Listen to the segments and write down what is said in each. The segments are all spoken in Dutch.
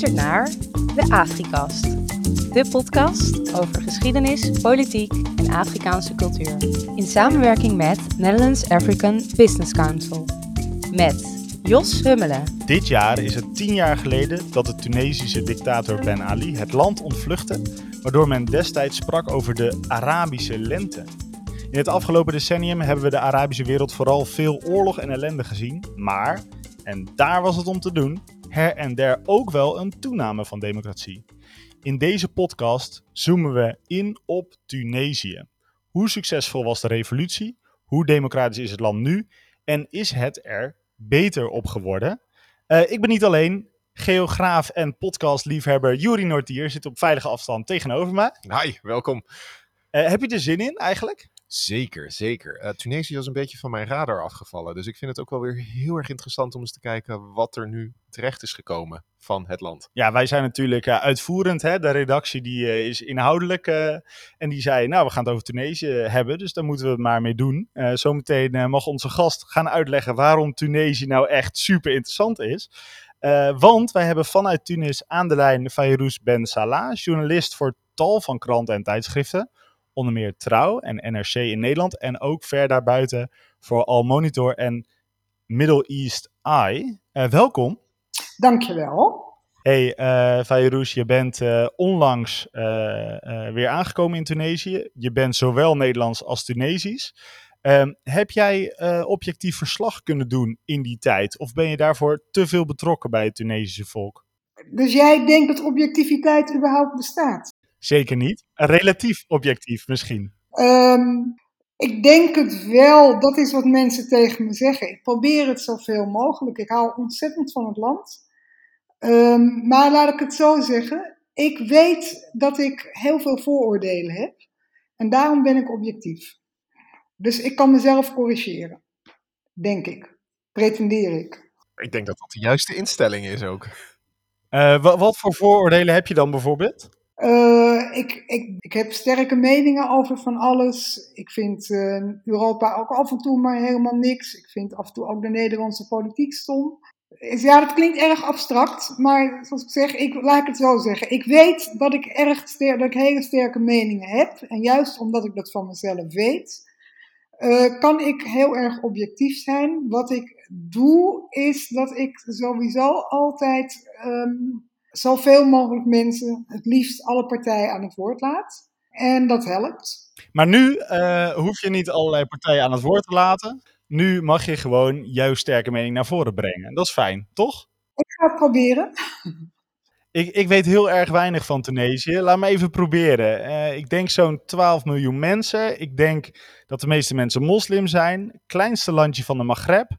luistert naar de Afrikast. De podcast over geschiedenis, politiek en Afrikaanse cultuur. In samenwerking met Netherlands African Business Council. Met Jos Hummelen. Dit jaar is het tien jaar geleden dat de Tunesische dictator Ben Ali het land ontvluchtte, waardoor men destijds sprak over de Arabische lente. In het afgelopen decennium hebben we de Arabische wereld vooral veel oorlog en ellende gezien, maar, en daar was het om te doen, her en der ook wel een toename van democratie. In deze podcast zoomen we in op Tunesië. Hoe succesvol was de revolutie? Hoe democratisch is het land nu? En is het er beter op geworden? Uh, ik ben niet alleen. Geograaf en podcastliefhebber Juri Nortier zit op veilige afstand tegenover me. Hi, welkom. Uh, heb je er zin in eigenlijk? Zeker, zeker. Uh, Tunesië is een beetje van mijn radar afgevallen. Dus ik vind het ook wel weer heel erg interessant om eens te kijken wat er nu terecht is gekomen van het land. Ja, wij zijn natuurlijk uh, uitvoerend. Hè? De redactie die uh, is inhoudelijk. en die zei, nou, we gaan het over Tunesië hebben. Dus daar moeten we het maar mee doen. zometeen mag onze gast gaan uitleggen waarom Tunesië nou echt super interessant is. want wij hebben vanuit Tunis aan de lijn Fayrouz Ben Salah, journalist voor tal van kranten en tijdschriften onder meer Trouw en NRC in Nederland. En ook ver daarbuiten voor Al Monitor en Middle East Eye. Uh, welkom. Dankjewel. Hey, uh, je bent uh, onlangs uh, weer aangekomen in Tunesië. Je bent zowel Nederlands als Tunesisch. Uh, heb jij objectief verslag kunnen doen in die tijd? Of ben je daarvoor te veel betrokken bij het Tunesische volk? Dus jij denkt dat objectiviteit überhaupt bestaat? Zeker niet. Relatief objectief misschien. Um, ik denk het wel. Dat is wat mensen tegen me zeggen. Ik probeer het zoveel mogelijk. Ik hou ontzettend van het land. Um, maar laat ik het zo zeggen. Ik weet dat ik heel veel vooroordelen heb. En daarom ben ik objectief. Dus ik kan mezelf corrigeren. Denk ik. Pretendeer ik. Ik denk dat dat de juiste instelling is ook. Uh, wat, wat voor vooroordelen heb je dan bijvoorbeeld? Uh, ik, ik, ik heb sterke meningen over van alles. Ik vind uh, Europa ook af en toe maar helemaal niks. Ik vind af en toe ook de Nederlandse politiek stom. Ja, dat klinkt erg abstract, maar zoals ik zeg, ik, laat ik het zo zeggen. Ik weet dat ik, erg ster, dat ik hele sterke meningen heb. En juist omdat ik dat van mezelf weet, uh, kan ik heel erg objectief zijn. Wat ik doe, is dat ik sowieso altijd um, zoveel mogelijk mensen, het liefst alle partijen aan het woord laat. En dat helpt. Maar nu uh, hoef je niet allerlei partijen aan het woord te laten. Nu mag je gewoon jouw sterke mening naar voren brengen. Dat is fijn, toch? Ik ga het proberen. Ik, ik weet heel erg weinig van Tunesië. Laat me even proberen. Uh, ik denk zo'n 12 miljoen mensen. Ik denk dat de meeste mensen moslim zijn. Kleinste landje van de Maghreb.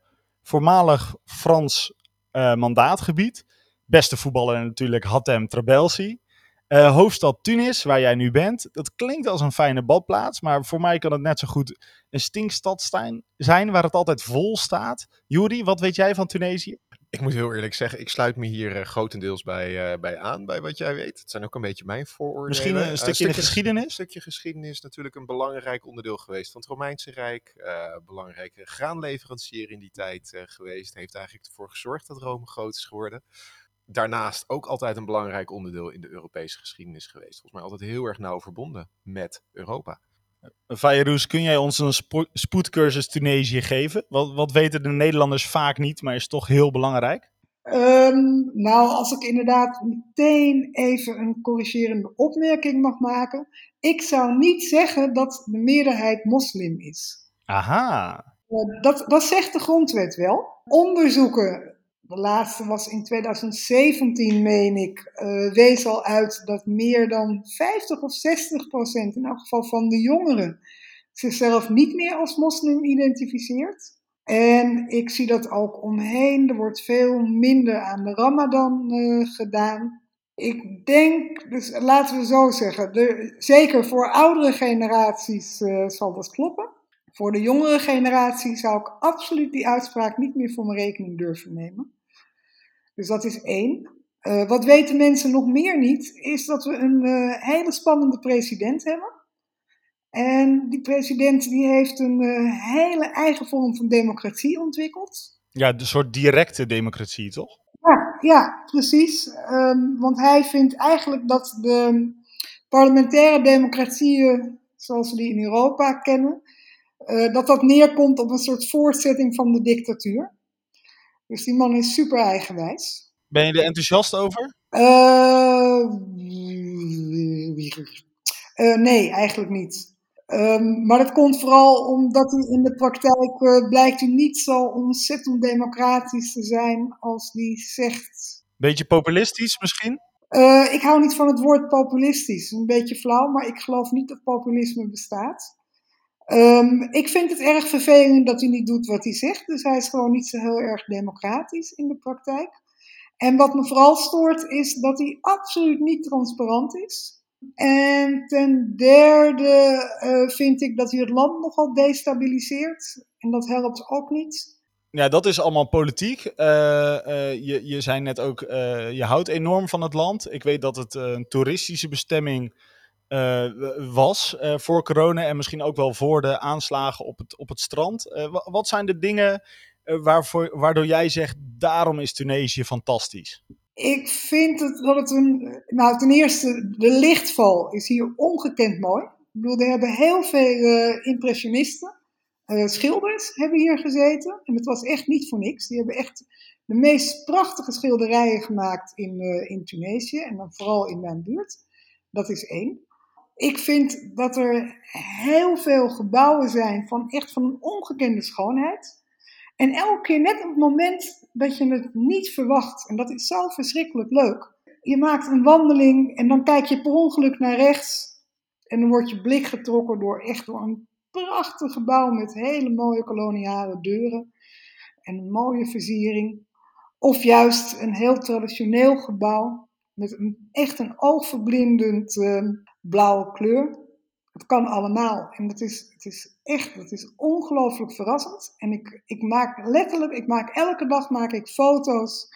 Voormalig Frans uh, mandaatgebied. Beste voetballer natuurlijk Hatem Trabelsi. Uh, hoofdstad Tunis, waar jij nu bent. Dat klinkt als een fijne badplaats, maar voor mij kan het net zo goed een stinkstad zijn waar het altijd vol staat. Juri, wat weet jij van Tunesië? Ik moet heel eerlijk zeggen, ik sluit me hier uh, grotendeels bij, uh, bij aan, bij wat jij weet. Het zijn ook een beetje mijn vooroordelen. Misschien een stukje, stukje geschiedenis? Een stukje geschiedenis natuurlijk een belangrijk onderdeel geweest van het Romeinse Rijk. belangrijke graanleverancier in die tijd geweest. Heeft eigenlijk ervoor gezorgd dat Rome groot is geworden daarnaast ook altijd een belangrijk onderdeel in de Europese geschiedenis geweest. Volgens mij altijd heel erg nauw verbonden met Europa. Fayrouz, kun jij ons een spo spoedcursus Tunesië geven? Wat, wat weten de Nederlanders vaak niet, maar is toch heel belangrijk? Um, nou, als ik inderdaad meteen even een corrigerende opmerking mag maken. Ik zou niet zeggen dat de meerderheid moslim is. Aha. Uh, dat, dat zegt de grondwet wel. Onderzoeken de laatste was in 2017, meen ik, uh, wees al uit dat meer dan 50 of 60 procent, in elk geval van de jongeren, zichzelf niet meer als moslim identificeert. En ik zie dat ook omheen. Er wordt veel minder aan de Ramadan uh, gedaan. Ik denk, dus laten we zo zeggen, zeker voor oudere generaties uh, zal dat kloppen. Voor de jongere generatie zou ik absoluut die uitspraak niet meer voor mijn rekening durven nemen. Dus dat is één. Uh, wat weten mensen nog meer niet, is dat we een uh, hele spannende president hebben. En die president die heeft een uh, hele eigen vorm van democratie ontwikkeld. Ja, een soort directe democratie, toch? Ja, Ja, precies. Um, want hij vindt eigenlijk dat de parlementaire democratieën, zoals we die in Europa kennen, dat dat neerkomt op een soort voortzetting van de dictatuur. Dus die man is super eigenwijs. Ben je er enthousiast over? Uh, uh, nee, eigenlijk niet. Um, maar dat komt vooral omdat hij in de praktijk uh, blijkt hij niet zo ontzettend democratisch te zijn als die zegt. Beetje populistisch misschien? Uh, ik hou niet van het woord populistisch. Een beetje flauw, maar ik geloof niet dat populisme bestaat. Um, ik vind het erg vervelend dat hij niet doet wat hij zegt. Dus hij is gewoon niet zo heel erg democratisch in de praktijk. En wat me vooral stoort is dat hij absoluut niet transparant is. En ten derde uh, vind ik dat hij het land nogal destabiliseert. En dat helpt ook niet. Ja, dat is allemaal politiek. Uh, uh, je, je zei net ook, je houdt enorm van het land. Ik weet dat het een toeristische bestemming was voor corona en misschien ook wel voor de aanslagen op het, op het strand. wat zijn de dingen waarvoor, waardoor jij zegt, daarom is Tunesië fantastisch? Ik vind het, dat het een. Nou, ten eerste, de lichtval is hier ongekend mooi. Ik bedoel, er hebben heel veel impressionisten, uh, schilders hebben hier gezeten. En het was echt niet voor niks. Die hebben echt de meest prachtige schilderijen gemaakt in, in Tunesië. En dan vooral in mijn buurt. Dat is één. Ik vind dat er heel veel gebouwen zijn van echt van een ongekende schoonheid. En elke keer net op het moment dat je het niet verwacht, en dat is zo verschrikkelijk leuk. Je maakt een wandeling en dan kijk je per ongeluk naar rechts. En dan wordt je blik getrokken door echt door een prachtig gebouw met hele mooie koloniale deuren. En een mooie versiering. Of juist een heel traditioneel gebouw met een, echt een oogverblindend uh, blauwe kleur. Het kan allemaal. En het is, het is echt, het is ongelooflijk verrassend. En ik, ik maak letterlijk, ik maak elke dag maak ik foto's,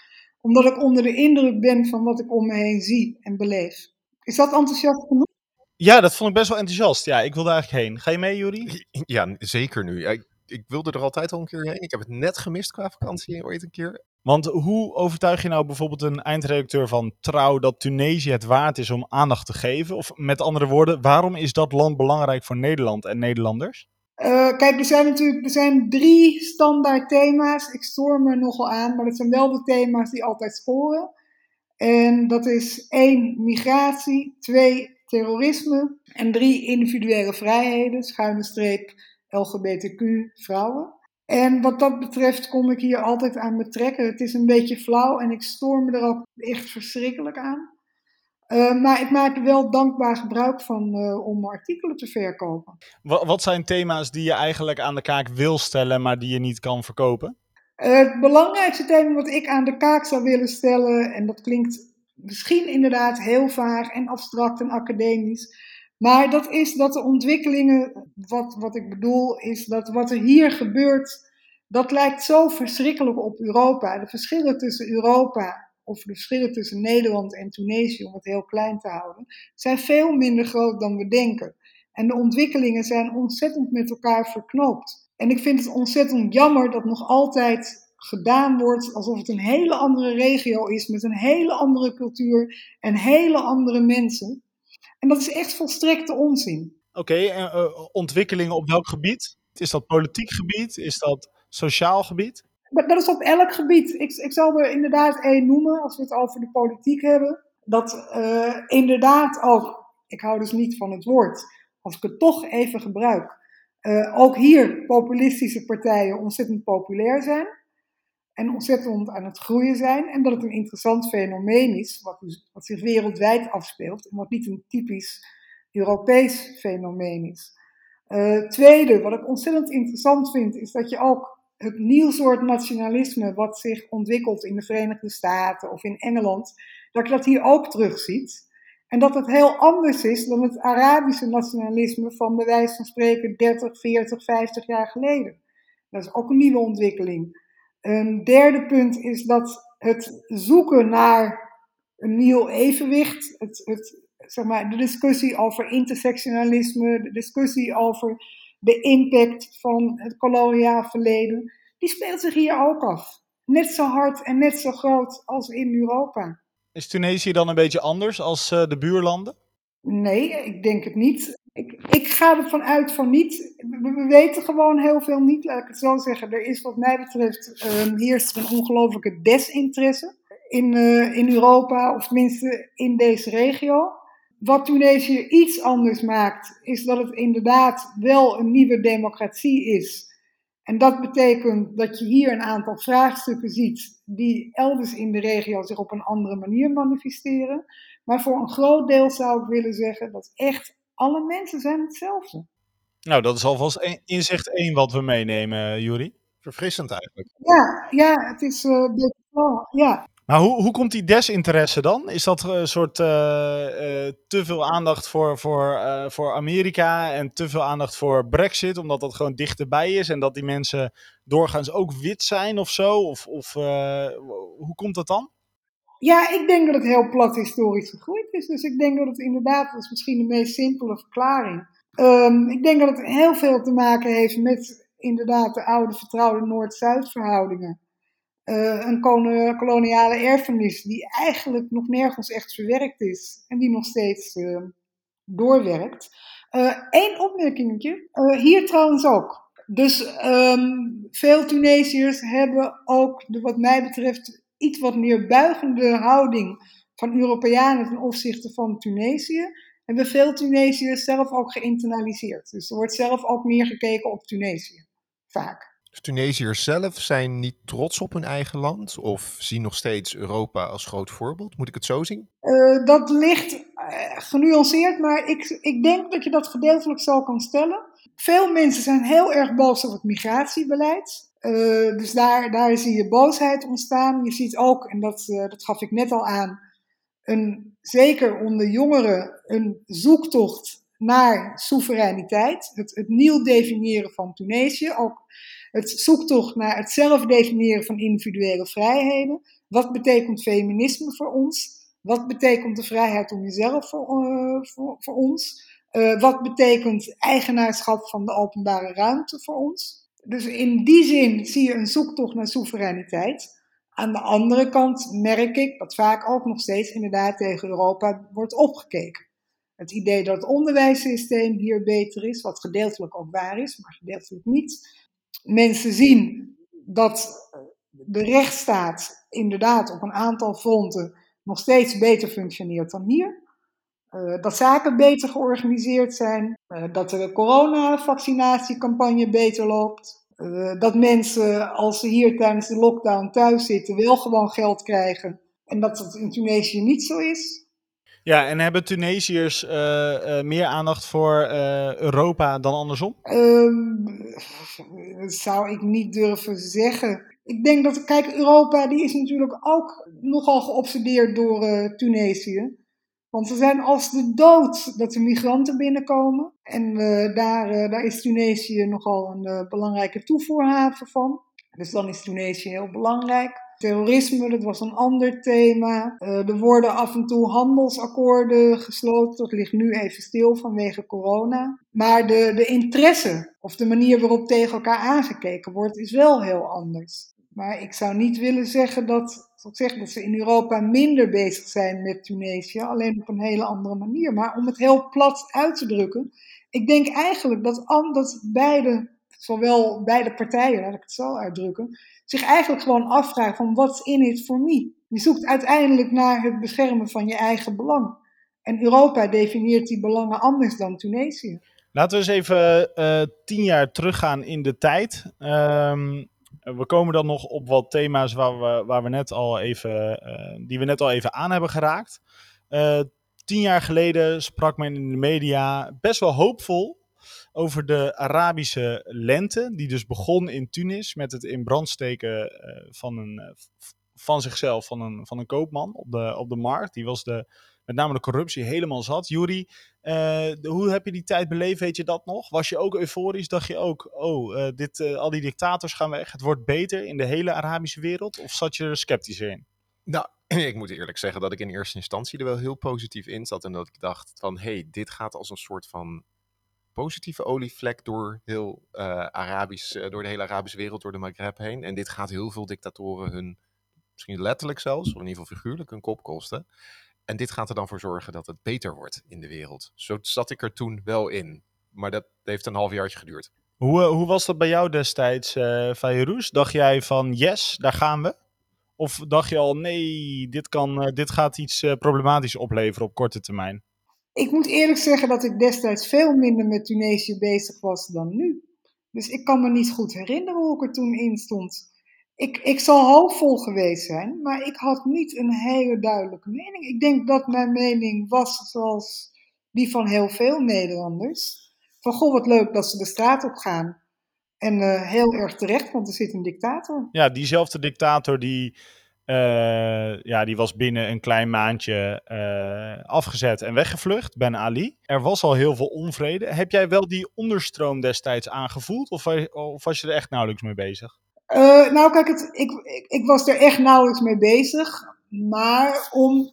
omdat ik onder de indruk ben van wat ik om me heen zie en beleef. Is dat enthousiast genoeg? Ja, dat vond ik best wel enthousiast. Ja, ik wilde eigenlijk heen. Ga je mee, Juri? Ja, zeker nu. Ik, ik, wilde er altijd al een keer heen. Ik heb het net gemist qua vakantie ooit een keer. Want hoe overtuig je nou bijvoorbeeld een eindredacteur van Trouw dat Tunesië het waard is om aandacht te geven? Of met andere woorden, waarom is dat land belangrijk voor Nederland en Nederlanders? Uh, kijk, er zijn natuurlijk er zijn drie standaard thema's. Ik stoor me nogal aan, maar dat zijn wel de thema's die altijd scoren. En dat is één, migratie, twee, terrorisme en drie, individuele vrijheden, schuine streep, LGBTQ, vrouwen. En wat dat betreft kom ik hier altijd aan betrekken. Het is een beetje flauw en ik stoor me er ook echt verschrikkelijk aan. Uh, maar ik maak er wel dankbaar gebruik van uh, om artikelen te verkopen. Wat, wat, zijn thema's die je eigenlijk aan de kaak wil stellen, maar die je niet kan verkopen? Uh, het belangrijkste thema wat ik aan de kaak zou willen stellen, en dat klinkt misschien inderdaad heel vaag en abstract en academisch, maar dat is dat de ontwikkelingen, wat, wat ik bedoel, is dat wat er hier gebeurt, dat lijkt zo verschrikkelijk op Europa. De verschillen tussen Europa, of de verschillen tussen Nederland en Tunesië, om het heel klein te houden, zijn veel minder groot dan we denken. En de ontwikkelingen zijn ontzettend met elkaar verknoopt. En ik vind het ontzettend jammer dat nog altijd gedaan wordt alsof het een hele andere regio is, met een hele andere cultuur en hele andere mensen. En dat is echt volstrekte onzin. Oké, okay, uh, ontwikkelingen op welk gebied? Is dat politiek gebied? Is dat sociaal gebied? Dat, dat is op elk gebied. Ik, ik zal er inderdaad één noemen als we het over de politiek hebben. Dat uh, inderdaad ook, ik hou dus niet van het woord, als ik het toch even gebruik, uh, ook hier populistische partijen ontzettend populair zijn en ontzettend aan het groeien zijn. En dat het een interessant fenomeen is, wat, dus, wat zich wereldwijd afspeelt en wat niet een typisch Europees fenomeen is. Uh, tweede, wat ik ontzettend interessant vind, is dat je ook het nieuw soort nationalisme wat zich ontwikkelt in de Verenigde Staten of in Engeland, dat je dat hier ook terugziet. En dat het heel anders is dan het Arabische nationalisme van bij wijze van spreken 30, 40, 50 jaar geleden. Dat is ook een nieuwe ontwikkeling. Een derde punt is dat het zoeken naar een nieuw evenwicht, het, het, zeg maar, de discussie over intersectionalisme, de discussie over de impact van het koloniaal verleden, die speelt zich hier ook af. net zo hard en net zo groot als in Europa. Is Tunesië dan een beetje anders als uh, de buurlanden? Nee, ik denk het niet. Ik, ik ga ervan uit van niet. We, weten gewoon heel veel niet, laat ik het zo zeggen. Er is wat mij betreft, um, een ongelofelijke desinteresse in, uh, in Europa, of tenminste in deze regio. Wat Tunesië iets anders maakt, is dat het inderdaad wel een nieuwe democratie is. En dat betekent dat je hier een aantal vraagstukken ziet die elders in de regio zich op een andere manier manifesteren. Maar voor een groot deel zou ik willen zeggen dat echt alle mensen zijn hetzelfde. Nou, dat is alvast inzicht één wat we meenemen, Juri. Verfrissend eigenlijk. Ja, ja het is uh, ja. Maar hoe, hoe komt die desinteresse dan? Is dat een soort uh, uh, te veel aandacht voor, voor, uh, voor Amerika en te veel aandacht voor Brexit, omdat dat gewoon dichterbij is en dat die mensen doorgaans ook wit zijn of zo? Of, of hoe komt dat dan? Ja, ik denk dat het heel plat historisch gegroeid is. Dus ik denk dat het inderdaad, dat is misschien de meest simpele verklaring. Um, ik denk dat het heel veel te maken heeft met inderdaad de oude vertrouwde Noord-Zuid verhoudingen. Uh, een koloniale erfenis die eigenlijk nog nergens echt verwerkt is en die nog steeds uh, doorwerkt. Eén uh, opmerkingetje, hier trouwens ook. Dus um, veel Tunesiërs hebben ook, wat mij betreft, iets wat meer buigende houding van Europeanen ten opzichte van Tunesië. Hebben veel Tunesiërs zelf ook geïnternaliseerd. Dus er wordt zelf ook meer gekeken op Tunesië, vaak. Dus Tunesiërs zelf zijn niet trots op hun eigen land of zien nog steeds Europa als groot voorbeeld? Moet ik het zo zien? Uh, dat ligt uh, genuanceerd, maar ik, ik denk dat je dat gedeeltelijk zo kan stellen. Veel mensen zijn heel erg boos op het migratiebeleid. Uh, dus daar, daar zie je boosheid ontstaan. Je ziet ook, en dat, dat gaf ik net al aan, een, zeker onder jongeren een zoektocht naar soevereiniteit. Het, het nieuw definiëren van Tunesië. Ook het zoektocht naar het zelf definiëren van individuele vrijheden. Wat betekent feminisme voor ons? Wat betekent de vrijheid om jezelf voor, uh, voor, voor ons? Wat betekent eigenaarschap van de openbare ruimte voor ons? Dus in die zin zie je een zoektocht naar soevereiniteit. Aan de andere kant merk ik dat vaak ook nog steeds inderdaad tegen Europa wordt opgekeken. Het idee dat het onderwijssysteem hier beter is, wat gedeeltelijk ook waar is, maar gedeeltelijk niet mensen zien dat de rechtsstaat inderdaad op een aantal fronten nog steeds beter functioneert dan hier. Uh, dat zaken beter georganiseerd zijn, uh, dat de coronavaccinatiecampagne beter loopt, uh, dat mensen als ze hier tijdens de lockdown thuis zitten wel gewoon geld krijgen en dat dat in Tunesië niet zo is. Ja, en hebben Tunesiërs uh, uh, meer aandacht voor Europa dan andersom? Dat zou ik niet durven zeggen. Ik denk dat, kijk, Europa die is natuurlijk ook nogal geobsedeerd door Tunesië. Want ze zijn als de dood dat er migranten binnenkomen. En daar, daar is Tunesië nogal een belangrijke toevoerhaven van. Dus dan is Tunesië heel belangrijk. Terrorisme, dat was een ander thema. Er worden af en toe handelsakkoorden gesloten. Dat ligt nu even stil vanwege corona. Maar de, de interesse of de manier waarop tegen elkaar aangekeken wordt, is wel heel anders. Maar ik zou niet willen zeggen dat, zeggen dat ze in Europa minder bezig zijn met Tunesië, alleen op een hele andere manier. Maar om het heel plat uit te drukken, ik denk eigenlijk dat, dat beide, zowel beide partijen, laat ik het zo uitdrukken, zich eigenlijk gewoon afvragen van what's in it for me? Je zoekt uiteindelijk naar het beschermen van je eigen belang. En Europa definieert die belangen anders dan Tunesië. Laten we eens even uh, tien jaar teruggaan in de tijd. Um, we komen dan nog op wat thema's waar we, waar we net al even, uh, die we net al even aan hebben geraakt. Uh, tien jaar geleden sprak men in de media best wel hoopvol over de Arabische lente, die dus begon in Tunis met het in brand steken van, een, van zichzelf, van een, van een koopman op de, op de markt. Die was de, met name de corruptie helemaal zat. Juri, uh, hoe heb je die tijd beleefd? Weet je dat nog? Was je ook euforisch? Dacht je ook, oh, dit, al die dictators gaan weg, het wordt beter in de hele Arabische wereld? Of zat je er sceptisch in? Nou, ik moet eerlijk zeggen dat ik in eerste instantie er wel heel positief in zat. En dat ik dacht van, hé, hey, dit gaat als een soort van positieve olievlek door, heel, Arabisch, door de hele Arabische wereld, door de Maghreb heen. En dit gaat heel veel dictatoren hun, misschien letterlijk zelfs, of in ieder geval figuurlijk, hun kop kosten. En dit gaat er dan voor zorgen dat het beter wordt in de wereld. Zo zat ik er toen wel in. Maar dat heeft een half jaar geduurd. Hoe, hoe was dat bij jou destijds, uh, Fayrouz? Dacht jij van yes, daar gaan we? Of dacht je al nee, dit, kan, dit gaat iets problematisch opleveren op korte termijn? Ik moet eerlijk zeggen dat ik destijds veel minder met Tunesië bezig was dan nu. Dus ik kan me niet goed herinneren hoe ik er toen in stond. Ik, ik zal hoopvol geweest zijn, maar ik had niet een hele duidelijke mening. Ik denk dat mijn mening was zoals die van heel veel Nederlanders. Van goh, wat leuk dat ze de straat op gaan. En uh, heel erg terecht, want er zit een dictator. Ja, diezelfde dictator die uh, ja, die was binnen een klein maandje uh, afgezet en weggevlucht, Ben Ali. Er was al heel veel onvrede. Heb jij wel die onderstroom destijds aangevoeld of, of was je er echt nauwelijks mee bezig? Uh, nou, kijk, het, ik, ik, ik, was er echt nauwelijks mee bezig. Maar om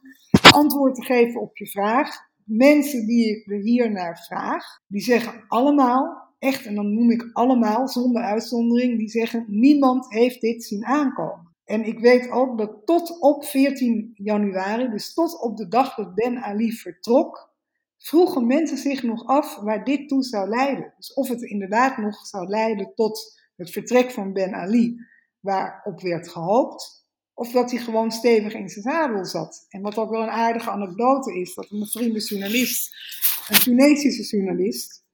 antwoord te geven op je vraag. Mensen die ik hier naar vraag, die zeggen allemaal, echt, en dan noem ik allemaal zonder uitzondering, die zeggen: niemand heeft dit zien aankomen. En ik weet ook dat tot op 14 januari, dus tot op de dag dat Ben Ali vertrok, vroegen mensen zich nog af waar dit toe zou leiden. Dus of het inderdaad nog zou leiden tot het vertrek van Ben Ali, waarop werd gehoopt, of dat hij gewoon stevig in zijn zadel zat. En wat ook wel een aardige anekdote is, dat een vriende journalist, een Tunesische journalist,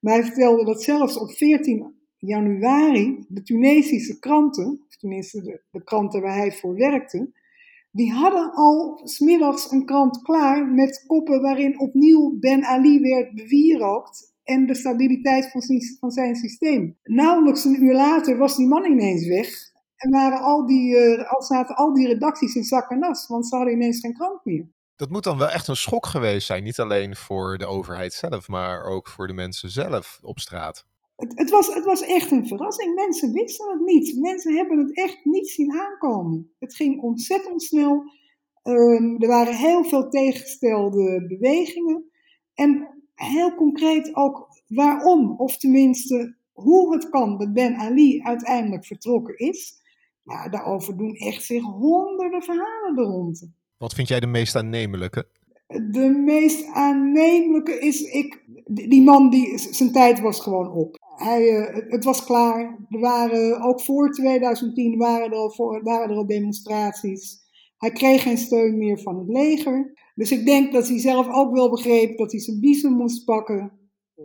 mij vertelde dat zelfs op 14 januari de Tunesische kranten, of tenminste de, de kranten waar hij voor werkte, die hadden al smiddags een krant klaar met koppen waarin opnieuw Ben Ali werd bewierookt en de stabiliteit van zijn, van zijn systeem. Nauwelijks een uur later was die man ineens weg en waren al die, uh, zaten al die redacties in zak en nas, want ze hadden ineens geen krant meer. Dat moet dan wel echt een schok geweest zijn, niet alleen voor de overheid zelf, maar ook voor de mensen zelf op straat. Het, het, was, het was echt een verrassing. Mensen wisten het niet. Mensen hebben het echt niet zien aankomen. Het ging ontzettend snel. Um, er waren heel veel tegengestelde bewegingen. En heel concreet ook waarom, of tenminste hoe het kan dat Ben Ali uiteindelijk vertrokken is. Daarover doen echt zich honderden verhalen er rond. Wat vind jij de meest aannemelijke? De meest aannemelijke is, ik, die man die, zijn tijd was gewoon op. Hij, uh, het was klaar. Er waren, ook voor 2010 waren er, al voor, waren er al demonstraties. Hij kreeg geen steun meer van het leger. Dus ik denk dat hij zelf ook wel begreep dat hij zijn biezen moest pakken.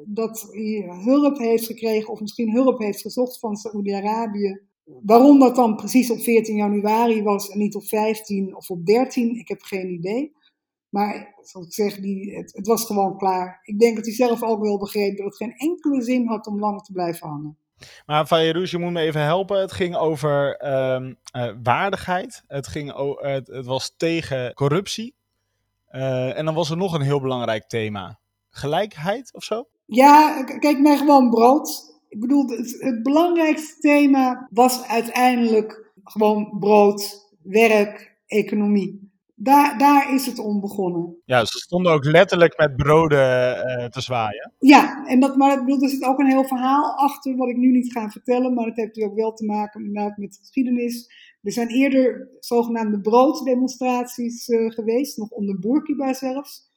Dat hij hulp heeft gekregen, of misschien hulp heeft gezocht van Saoedi-Arabië. Waarom dat dan precies op 14 januari was en niet op 15 of op 13, ik heb geen idee. Maar zoals ik zeg, die, het, het, was gewoon klaar. Ik denk dat hij zelf ook wel begreep dat het geen enkele zin had om lang te blijven hangen. Maar Fayerouz, je moet me even helpen. Het ging over uh, uh, waardigheid. Het, ging het, was tegen corruptie. Uh, en dan was er nog een heel belangrijk thema. Gelijkheid of zo? Ja, kijk mij gewoon brood. Ik bedoel, het, het belangrijkste thema was uiteindelijk gewoon brood, werk, economie. Daar, daar is het om begonnen. Ja, ze stonden ook letterlijk met broden uh, te zwaaien. Ja, en dat, maar ik bedoel, er zit ook een heel verhaal achter, wat ik nu niet ga vertellen, maar het heeft natuurlijk ook wel te maken inderdaad met geschiedenis. Er zijn eerder zogenaamde brooddemonstraties uh, geweest, nog onder Bourguiba zelfs.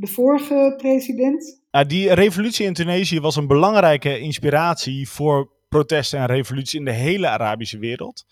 De vorige president. Nou, die revolutie in Tunesië was een belangrijke inspiratie voor protesten en revoluties in de hele Arabische wereld.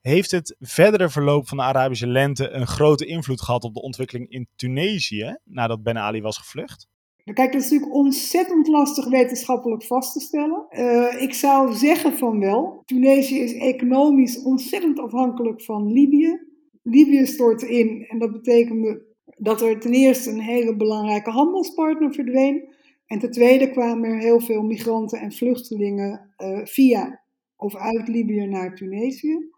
Heeft het verdere verloop van de Arabische lente een grote invloed gehad op de ontwikkeling in Tunesië nadat Ben Ali was gevlucht? Kijk, dat is natuurlijk ontzettend lastig wetenschappelijk vast te stellen. Uh, ik zou zeggen van wel. Tunesië is economisch ontzettend afhankelijk van Libië. Libië stort in en dat betekende dat er ten eerste een hele belangrijke handelspartner verdween. En ten tweede kwamen er heel veel migranten en vluchtelingen uh, via of uit Libië naar Tunesië.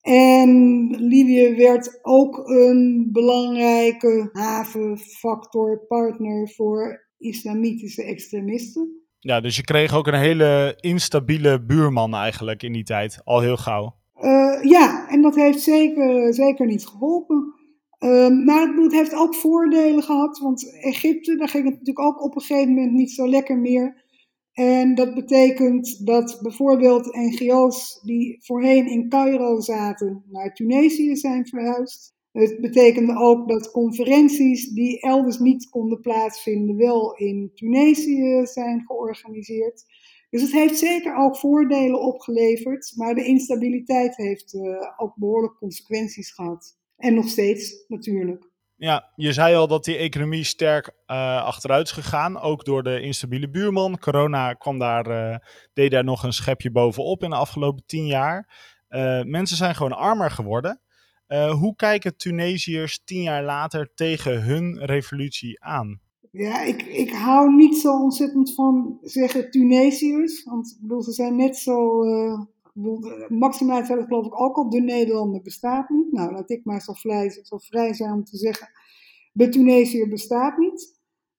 En Libië werd ook een belangrijke havenfactor, partner voor islamitische extremisten. Ja, dus je kreeg ook een hele instabiele buurman eigenlijk in die tijd, al heel gauw. Uh, ja, en dat heeft zeker, zeker niet geholpen. Uh, maar het heeft ook voordelen gehad, want Egypte, daar ging het natuurlijk ook op een gegeven moment niet zo lekker meer. En dat betekent dat bijvoorbeeld NGO's die voorheen in Cairo zaten naar Tunesië zijn verhuisd. Het betekende ook dat conferenties die elders niet konden plaatsvinden, wel in Tunesië zijn georganiseerd. Dus het heeft zeker ook voordelen opgeleverd, maar de instabiliteit heeft uh, ook behoorlijk consequenties gehad. En nog steeds natuurlijk. Ja, je zei al dat die economie sterk uh, achteruit is gegaan, ook door de instabiele buurman. Corona kwam daar, uh, deed daar nog een schepje bovenop in de afgelopen tien jaar. Uh, mensen zijn gewoon armer geworden. hoe kijken Tunesiërs tien jaar later tegen hun revolutie aan? Ja, ik, ik hou niet zo ontzettend van zeggen Tunesiërs, want ik bedoel, ze zijn net zo Maxima zei geloof ik ook al, de Nederlander bestaat niet. Nou, laat ik maar zo vrij, zo vrij zijn om te zeggen, de Tunesiër bestaat niet.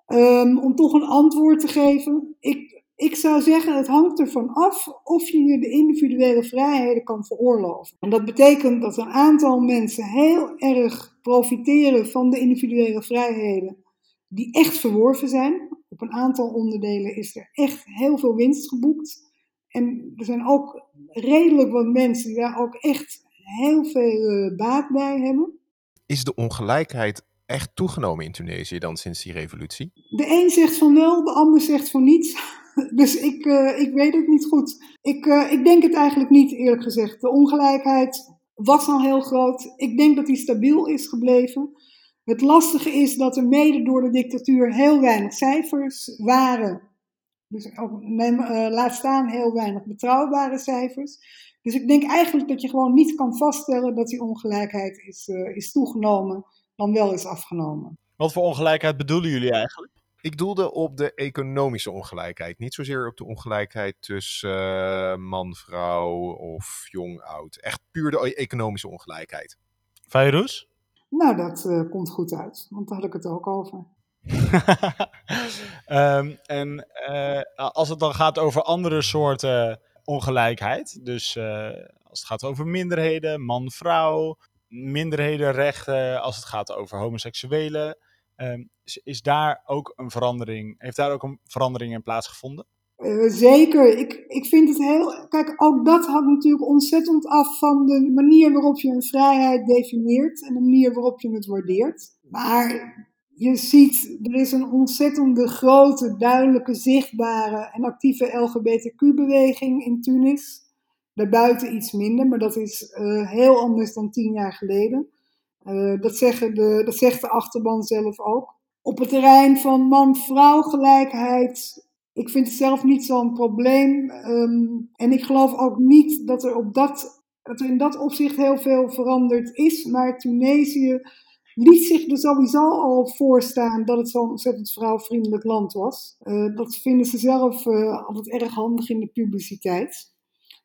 Um, om toch een antwoord te geven, ik, ik zou zeggen, het hangt ervan af of je je de individuele vrijheden kan veroorloven. En dat betekent dat een aantal mensen heel erg profiteren van de individuele vrijheden die echt verworven zijn. Op een aantal onderdelen is er echt heel veel winst geboekt. En er zijn ook redelijk wat mensen die daar ook echt heel veel uh, baat bij hebben. Is de ongelijkheid echt toegenomen in Tunesië dan sinds die revolutie? De een zegt van wel, de ander zegt van niet. Dus ik, uh, ik weet het niet goed. Ik, uh, ik denk het eigenlijk niet, eerlijk gezegd. De ongelijkheid was al heel groot. Ik denk dat die stabiel is gebleven. Het lastige is dat er mede door de dictatuur heel weinig cijfers waren dus ook, neem, uh, laat staan heel weinig betrouwbare cijfers. Dus ik denk eigenlijk dat je gewoon niet kan vaststellen dat die ongelijkheid is, uh, is toegenomen, dan wel is afgenomen. Wat voor ongelijkheid bedoelen jullie eigenlijk? Ik doelde op de economische ongelijkheid. Niet zozeer op de ongelijkheid tussen uh, man, vrouw of jong, oud. Echt puur de economische ongelijkheid. Fairuz? Nou, dat uh, komt goed uit, want daar had ik het ook over. Um, en uh, als het dan gaat over andere soorten ongelijkheid, dus uh, als het gaat over minderheden, man-vrouw, minderhedenrechten, als het gaat over homoseksuelen, um, is, daar ook een verandering, heeft daar ook een verandering in plaatsgevonden? Uh, zeker. Ik, ik vind het heel. Kijk, ook dat hangt natuurlijk ontzettend af van de manier waarop je een vrijheid definieert en de manier waarop je het waardeert. Maar je ziet, er is een ontzettende grote, duidelijke, zichtbare en actieve LGBTQ-beweging in Tunis. Daarbuiten iets minder, maar dat is uh, heel anders dan tien jaar geleden. Uh, dat, zeggen de, dat zegt de achterban zelf ook. Op het terrein van man-vrouw gelijkheid, ik vind het zelf niet zo'n probleem. Um, en ik geloof ook niet dat er, op dat, dat er in dat opzicht heel veel veranderd is. Maar Tunesië liet zich er sowieso al voorstaan dat het zo'n ontzettend vrouwvriendelijk land was. Uh, dat vinden ze zelf uh, altijd erg handig in de publiciteit.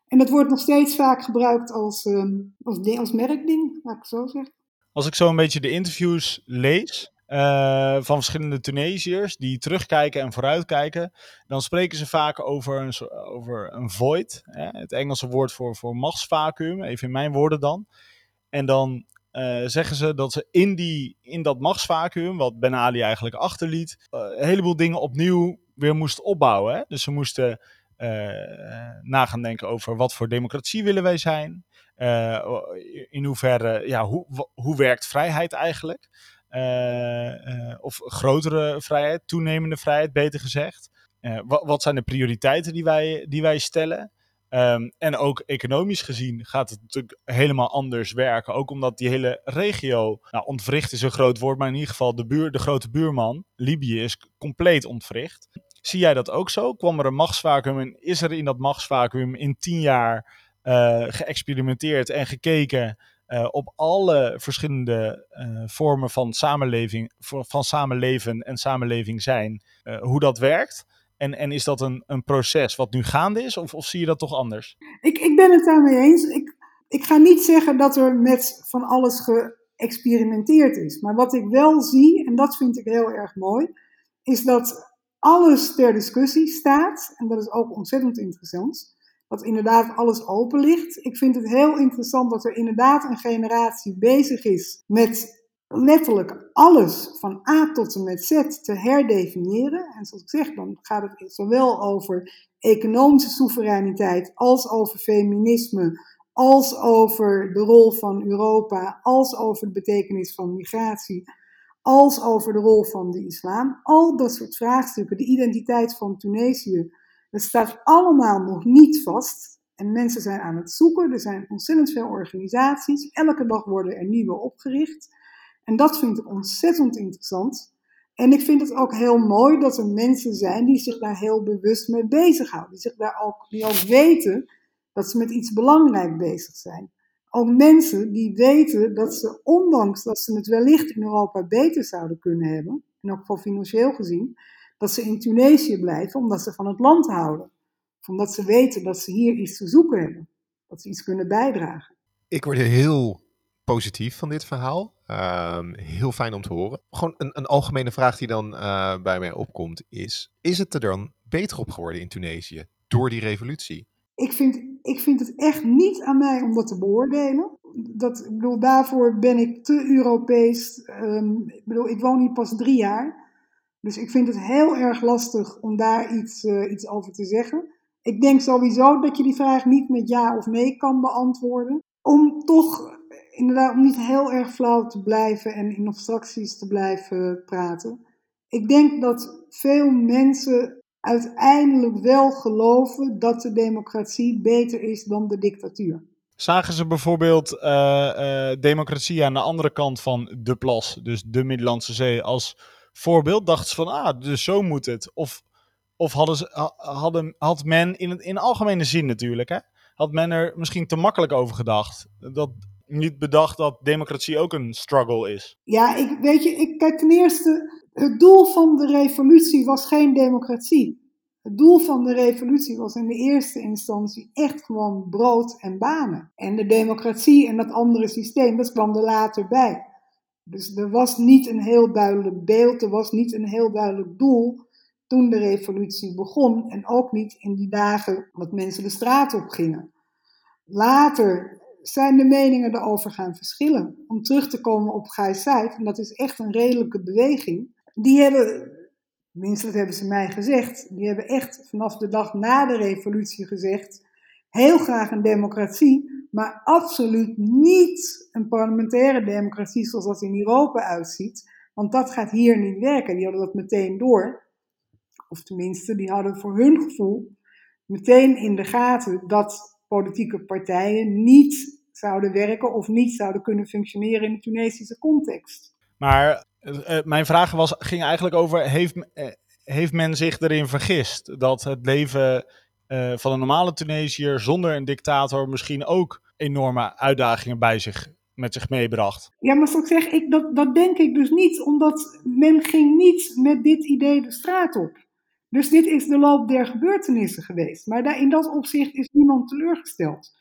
En dat wordt nog steeds vaak gebruikt als, uh, als, als merkding, laat ik zo zeggen. Als ik zo een beetje de interviews lees, uh, van verschillende Tunesiërs die terugkijken en vooruitkijken, dan spreken ze vaak over een, over een void, hè, het Engelse woord voor, voor machtsvacuum, even in mijn woorden dan. En dan uh, zeggen ze dat ze in, die, in dat machtsvacuum, wat Ben Ali eigenlijk achterliet, uh, een heleboel dingen opnieuw weer moesten opbouwen. Hè? Dus ze moesten uh, na gaan denken over wat voor democratie willen wij zijn. in hoeverre, ja, hoe, hoe werkt vrijheid eigenlijk? of grotere vrijheid, toenemende vrijheid, beter gezegd. Wat, wat, zijn de prioriteiten die wij, die wij stellen? Um, en ook economisch gezien gaat het natuurlijk helemaal anders werken. Ook omdat die hele regio, nou ontwricht is een groot woord, maar in ieder geval de, buur, de grote buurman, Libië, is compleet ontwricht. Zie jij dat ook zo? Kwam er een machtsvacuum en is er in dat machtsvacuum in tien jaar uh, geëxperimenteerd en gekeken uh, op alle verschillende uh, vormen van samenleving, van samenleven en samenleving zijn, hoe dat werkt? En, en is dat een, een proces wat nu gaande is, of, of zie je dat toch anders? Ik, ik ben het daarmee eens. Ik, ik ga niet zeggen dat er met van alles geëxperimenteerd is. Maar wat ik wel zie, en dat vind ik heel erg mooi, is dat alles ter discussie staat. En dat is ook ontzettend interessant. Dat inderdaad alles open ligt. Ik vind het heel interessant dat er inderdaad een generatie bezig is met letterlijk alles van A tot en met Z te herdefiniëren. En zoals ik zeg, dan gaat het zowel over economische soevereiniteit als over feminisme, als over de rol van Europa, als over de betekenis van migratie, als over de rol van de islam. Al dat soort vraagstukken, de identiteit van Tunesië, dat staat allemaal nog niet vast. En mensen zijn aan het zoeken. Er zijn ontzettend veel organisaties. Elke dag worden er nieuwe opgericht. En dat vind ik ontzettend interessant. En ik vind het ook heel mooi dat er mensen zijn die zich daar heel bewust mee bezighouden. Die, zich daar ook, die ook weten dat ze met iets belangrijks bezig zijn. Ook mensen die weten dat ze, ondanks dat ze het wellicht in Europa beter zouden kunnen hebben, en ook van financieel gezien, dat ze in Tunesië blijven omdat ze van het land houden. Omdat ze weten dat ze hier iets te zoeken hebben. Dat ze iets kunnen bijdragen. Ik word heel positief van dit verhaal. Ehm, heel fijn om te horen. Gewoon een, een algemene vraag die dan uh, bij mij opkomt is: is het er dan beter op geworden in Tunesië door die revolutie? Ik vind, ik vind het echt niet aan mij om dat te beoordelen. Dat, ik bedoel, daarvoor ben ik te Europees. Um, ik bedoel, ik woon hier pas drie jaar. Dus ik vind het heel erg lastig om daar iets, uh, iets over te zeggen. Ik denk sowieso dat je die vraag niet met ja of nee kan beantwoorden. Om toch inderdaad om niet heel erg flauw te blijven en in abstracties te blijven praten. Ik denk dat veel mensen uiteindelijk wel geloven dat de democratie beter is dan de dictatuur. Zagen ze bijvoorbeeld uh, uh, democratie aan de andere kant van de plas, dus de Middellandse Zee, als voorbeeld? Dachten ze van, ah, dus zo moet het? Of, of hadden ze, hadden, had men, in, in algemene zin natuurlijk, hè, had men er misschien te makkelijk over gedacht? Dat niet bedacht dat democratie ook een struggle is? Ja, ik, weet je, ik, kijk ten eerste, het doel van de revolutie was geen democratie. Het doel van de revolutie was in de eerste instantie echt gewoon brood en banen. En de democratie en dat andere systeem, dat kwam er later bij. Dus er was niet een heel duidelijk beeld, er was niet een heel duidelijk doel toen de revolutie begon. En ook niet in die dagen dat mensen de straat op gingen. Later zijn de meningen erover gaan verschillen. Om terug te komen op Gijsheid, en dat is echt een redelijke beweging, die hebben, tenminste dat hebben ze mij gezegd, die hebben echt vanaf de dag na de revolutie gezegd, heel graag een democratie, maar absoluut niet een parlementaire democratie zoals dat in Europa uitziet, want dat gaat hier niet werken. Die hadden dat meteen door, of tenminste, die hadden voor hun gevoel meteen in de gaten dat politieke partijen niet zouden werken of niet zouden kunnen functioneren in de Tunesische context. Maar uh, mijn vraag was, ging eigenlijk over, heeft, uh, heeft men zich erin vergist dat het leven uh, van een normale Tunesiër zonder een dictator misschien ook enorme uitdagingen bij zich met zich meebracht. Ja, maar ik zeg, ik, dat, dat denk ik dus niet, omdat men ging niet met dit idee de straat op. Dus dit is de loop der gebeurtenissen geweest. Maar in dat opzicht is niemand teleurgesteld.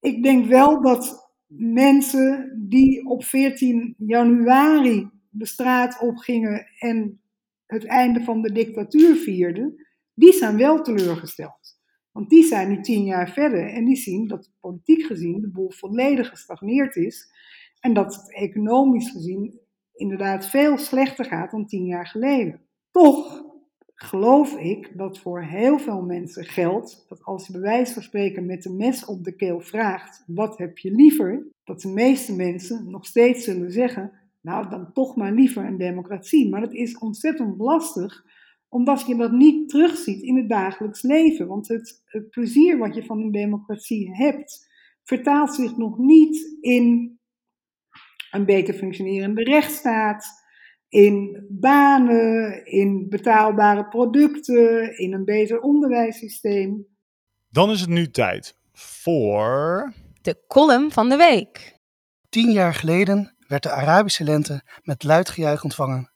Ik denk wel dat mensen die op 14 januari de straat opgingen en het einde van de dictatuur vierden, die zijn wel teleurgesteld. Want die zijn nu tien jaar verder en die zien dat politiek gezien de boel volledig gestagneerd is en dat het economisch gezien inderdaad veel slechter gaat dan tien jaar geleden. Toch geloof ik dat voor heel veel mensen geldt dat als je bij wijze van spreken met een mes op de keel vraagt: wat heb je liever? Dat de meeste mensen nog steeds zullen zeggen: nou, dan toch maar liever een democratie. Maar dat is ontzettend lastig, omdat je dat niet terugziet in het dagelijks leven. Want het, het plezier wat je van een democratie hebt, vertaalt zich nog niet in een beter functionerende rechtsstaat in banen, in betaalbare producten, in een beter onderwijssysteem. Dan is het nu tijd voor. De column van de week. Tien jaar geleden werd de Arabische lente met luid gejuich ontvangen.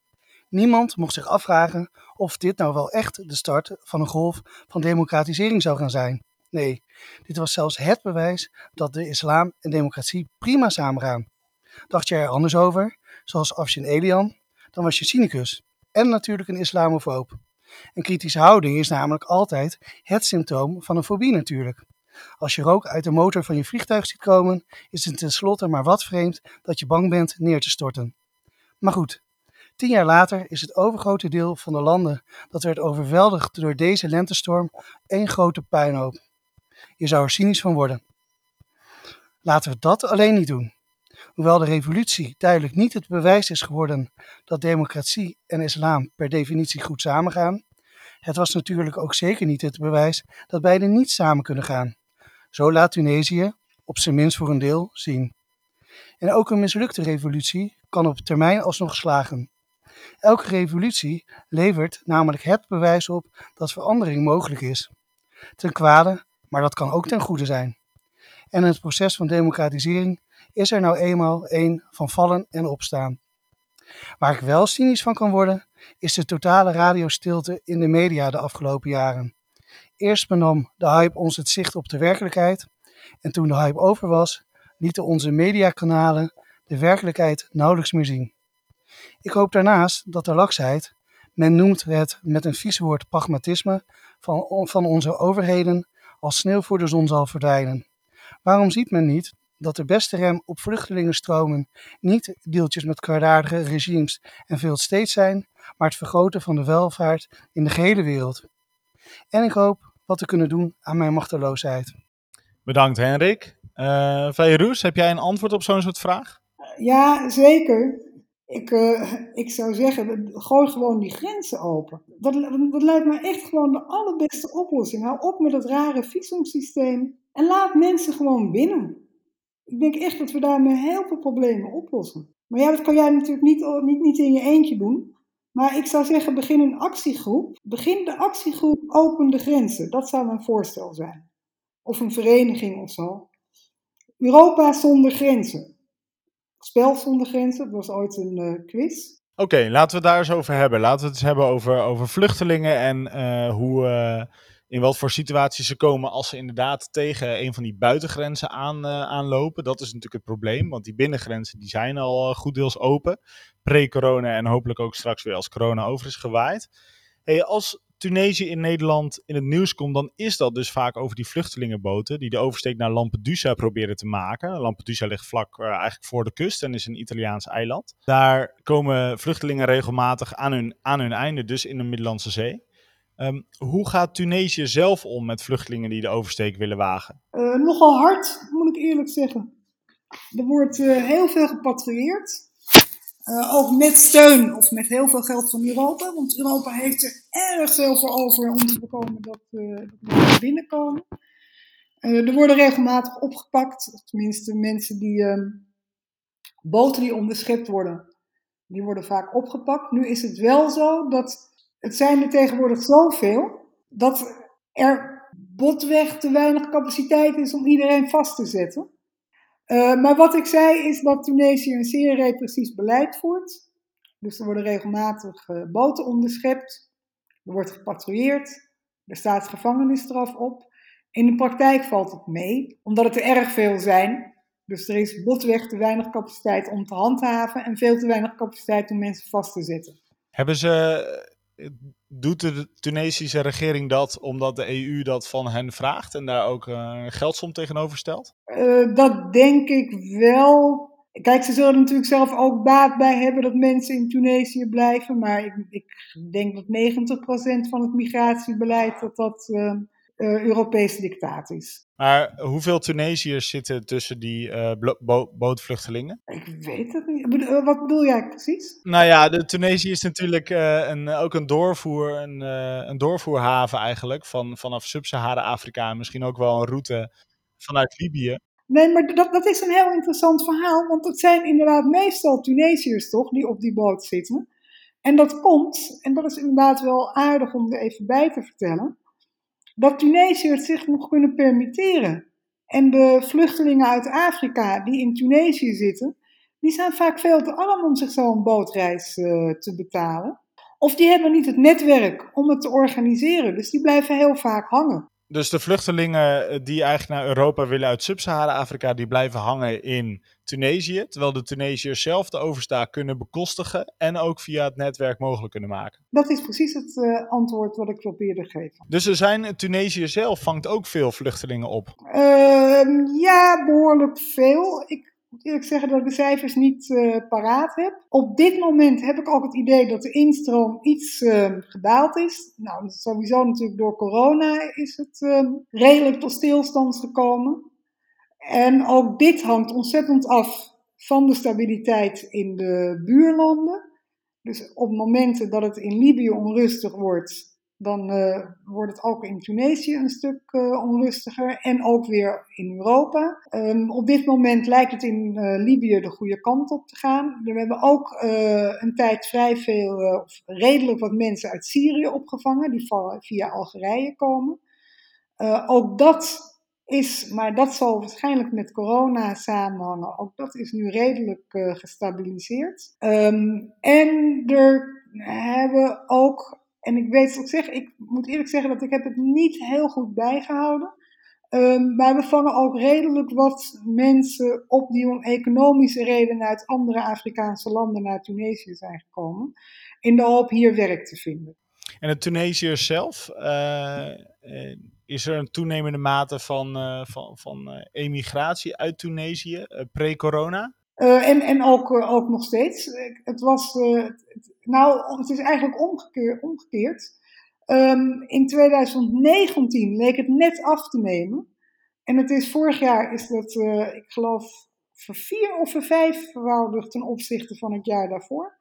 Niemand mocht zich afvragen of dit nou wel echt de start van een golf van democratisering zou gaan zijn. Nee, dit was zelfs het bewijs dat de islam en democratie prima samengaan. Dacht je er anders over, zoals Afshin Elian, dan was je cynicus en natuurlijk een islamofoob. Een kritische houding is namelijk altijd het symptoom van een fobie natuurlijk. Als je rook uit de motor van je vliegtuig ziet komen, is het tenslotte maar wat vreemd dat je bang bent neer te storten. Maar goed, tien jaar later is het overgrote deel van de landen dat werd overweldigd door deze lentestorm één grote puinhoop. Je zou er cynisch van worden. Laten we dat alleen niet doen. Hoewel de revolutie duidelijk niet het bewijs is geworden dat democratie en islam per definitie goed samengaan, het was natuurlijk ook zeker niet het bewijs dat beide niet samen kunnen gaan. Zo laat Tunesië, op zijn minst voor een deel, zien. En ook een mislukte revolutie kan op termijn alsnog slagen. Elke revolutie levert namelijk het bewijs op dat verandering mogelijk is. Ten kwade, maar dat kan ook ten goede zijn. En het proces van democratisering is er nou eenmaal een van vallen en opstaan. Waar ik wel cynisch van kan worden, is de totale radiostilte in de media de afgelopen jaren. Eerst benam de hype ons het zicht op de werkelijkheid, en toen de hype over was, lieten onze mediakanalen de werkelijkheid nauwelijks meer zien. Ik hoop daarnaast dat de laksheid, men noemt het met een vies woord pragmatisme, van, van onze overheden als sneeuw voor de zon zal verdwijnen. Waarom ziet men niet dat de beste rem op vluchtelingenstromen niet deeltjes met kwaadaardige regimes en veel steeds zijn, maar het vergroten van de welvaart in de gehele wereld. En ik hoop wat te kunnen doen aan mijn machteloosheid. Bedankt Henrik. Uh, Feyroes, heb jij een antwoord op zo'n soort vraag? Ja, zeker. Ik, uh, ik zou zeggen, gooi gewoon die grenzen open. Dat, dat lijkt me echt gewoon de allerbeste oplossing. Hou op met dat rare visumsysteem en laat mensen gewoon binnen. Ik denk echt dat we daarmee heel veel problemen oplossen. Maar ja, dat kan jij natuurlijk niet, niet, niet in je eentje doen. Maar ik zou zeggen, begin een actiegroep. Begin de actiegroep Open de Grenzen. Dat zou mijn voorstel zijn. Of een vereniging of zo. Europa zonder grenzen. Spel zonder grenzen, dat was ooit een uh, quiz. Oké, laten we het daar eens over hebben. Laten we het eens hebben over, over vluchtelingen en uh, hoe, uh, in wat voor situaties ze komen als ze inderdaad tegen een van die buitengrenzen aan, uh, aanlopen. Dat is natuurlijk het probleem, want die binnengrenzen die zijn al uh, goed deels open. Pre-corona en hopelijk ook straks weer als corona over is gewaaid. Hey, als Tunesië in Nederland in het nieuws komt, dan is dat dus vaak over die vluchtelingenboten die de oversteek naar Lampedusa proberen te maken. Lampedusa ligt vlak uh, eigenlijk voor de kust en is een Italiaans eiland. Daar komen vluchtelingen regelmatig aan hun, aan hun einde, dus in de Middellandse Zee. Um, hoe gaat Tunesië zelf om met vluchtelingen die de oversteek willen wagen? Uh, nogal hard, moet ik eerlijk zeggen. Er wordt uh, heel veel gepatrouilleerd. Uh, ook met steun of met heel veel geld van Europa. Want Europa heeft er erg veel voor over om te voorkomen dat, dat mensen binnenkomen. er worden regelmatig opgepakt. Tenminste, mensen die. Ehm, boten die onderschept worden, die worden vaak opgepakt. Nu is het wel zo dat het zijn er tegenwoordig zoveel dat er botweg te weinig capaciteit is om iedereen vast te zetten. Uh, maar wat ik zei is dat Tunesië een zeer repressief beleid voert. Dus er worden regelmatig uh, boten onderschept, er wordt gepatrouilleerd, er staat gevangenisstraf op. In de praktijk valt het mee, omdat het er erg veel zijn. Dus er is botweg te weinig capaciteit om te handhaven en veel te weinig capaciteit om mensen vast te zetten. Hebben ze doet de Tunesische regering dat omdat de EU dat van hen vraagt en daar ook een geldsom tegenover stelt? Uh, dat denk ik wel. Kijk, ze zullen natuurlijk zelf ook baat bij hebben dat mensen in Tunesië blijven. Maar ik, ik denk dat 90% van het migratiebeleid dat dat uh, Europese dictaat is. Maar hoeveel Tunesiërs zitten tussen die uh, bo bootvluchtelingen? Ik weet het niet. Wat bedoel jij precies? Nou ja, de Tunesië is natuurlijk uh, een, ook een, doorvoer, een, uh, een doorvoerhaven eigenlijk van, vanaf Sub-Sahara-Afrika. Misschien ook wel een route vanuit Libië. Nee, maar dat, dat is een heel interessant verhaal. Want het zijn inderdaad meestal Tunesiërs toch, die op die boot zitten. En dat komt, en dat is inderdaad wel aardig om er even bij te vertellen dat Tunesië het zich nog kunnen permitteren. En de vluchtelingen uit Afrika die in Tunesië zitten, die zijn vaak veel te arm om zich zo'n bootreis uh, te betalen. Of die hebben niet het netwerk om het te organiseren, dus die blijven heel vaak hangen. Dus de vluchtelingen die eigenlijk naar Europa willen uit Sub-Sahara-Afrika, die blijven hangen in Tunesië. Terwijl de Tunesiërs zelf de overstaak kunnen bekostigen en ook via het netwerk mogelijk kunnen maken. Dat is precies het uh, antwoord wat ik probeerde te geven. Dus er zijn, Tunesië zelf vangt ook veel vluchtelingen op? Uh, ja, behoorlijk veel. Ik moet eerlijk zeggen dat ik de cijfers niet uh, paraat heb. Op dit moment heb ik ook het idee dat de instroom iets uh, gedaald is. Nou, sowieso natuurlijk door corona is het uh, redelijk tot stilstand gekomen. En ook dit hangt ontzettend af van de stabiliteit in de buurlanden. Dus op momenten dat het in Libië onrustig wordt, dan uh, wordt het ook in Tunesië een stuk uh, onrustiger en ook weer in Europa. Um, op dit moment lijkt het in uh, Libië de goede kant op te gaan. We hebben ook een tijd vrij veel, of redelijk wat mensen uit Syrië opgevangen, die via Algerije komen. ook dat is, maar dat zal waarschijnlijk met corona samenhangen, ook dat is nu redelijk gestabiliseerd. Um, en er hebben ook en ik weet wat ik zeg, ik moet eerlijk zeggen dat ik heb het niet heel goed bijgehouden. Um, maar we vangen ook redelijk wat mensen op die om economische redenen uit andere Afrikaanse landen naar Tunesië zijn gekomen. In de hoop hier werk te vinden. En de Tunesiërs zelf, uh, is er een toenemende mate van, uh, van, van emigratie uit Tunesië pre-corona? En, en ook, ook nog steeds. Het was, nou, het is eigenlijk omgekeerd. Um, in 2019 leek het net af te nemen. En het is vorig jaar is dat, ik geloof, vier of vijf vervoudigd ten opzichte van het jaar daarvoor.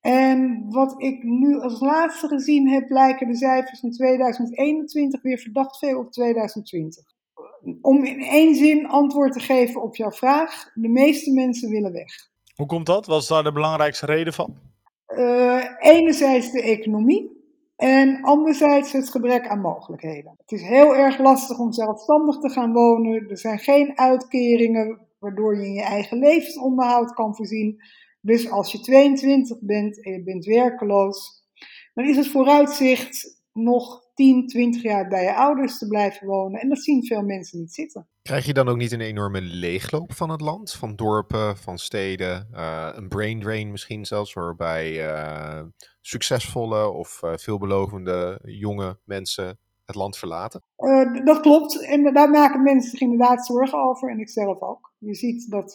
En wat ik nu als laatste gezien heb, lijken de cijfers in 2021 weer verdacht veel op 2020. Om in één zin antwoord te geven op jouw vraag: de meeste mensen willen weg. Hoe komt dat? Wat is daar de belangrijkste reden van? Uh, enerzijds de economie en anderzijds het gebrek aan mogelijkheden. Het is heel erg lastig om zelfstandig te gaan wonen. Er zijn geen uitkeringen waardoor je in je eigen levensonderhoud kan voorzien. Dus als je 22 bent en je bent werkeloos, dan is het vooruitzicht nog 10, 20 jaar bij je ouders te blijven wonen. En dat zien veel mensen niet zitten. Krijg je dan ook niet een enorme leegloop van het land? Van dorpen, van steden, uh, een brain drain misschien zelfs, waarbij uh, succesvolle of uh, veelbelovende jonge mensen het land verlaten? dat klopt. En daar maken mensen zich inderdaad zorgen over. En ik zelf ook. Je ziet dat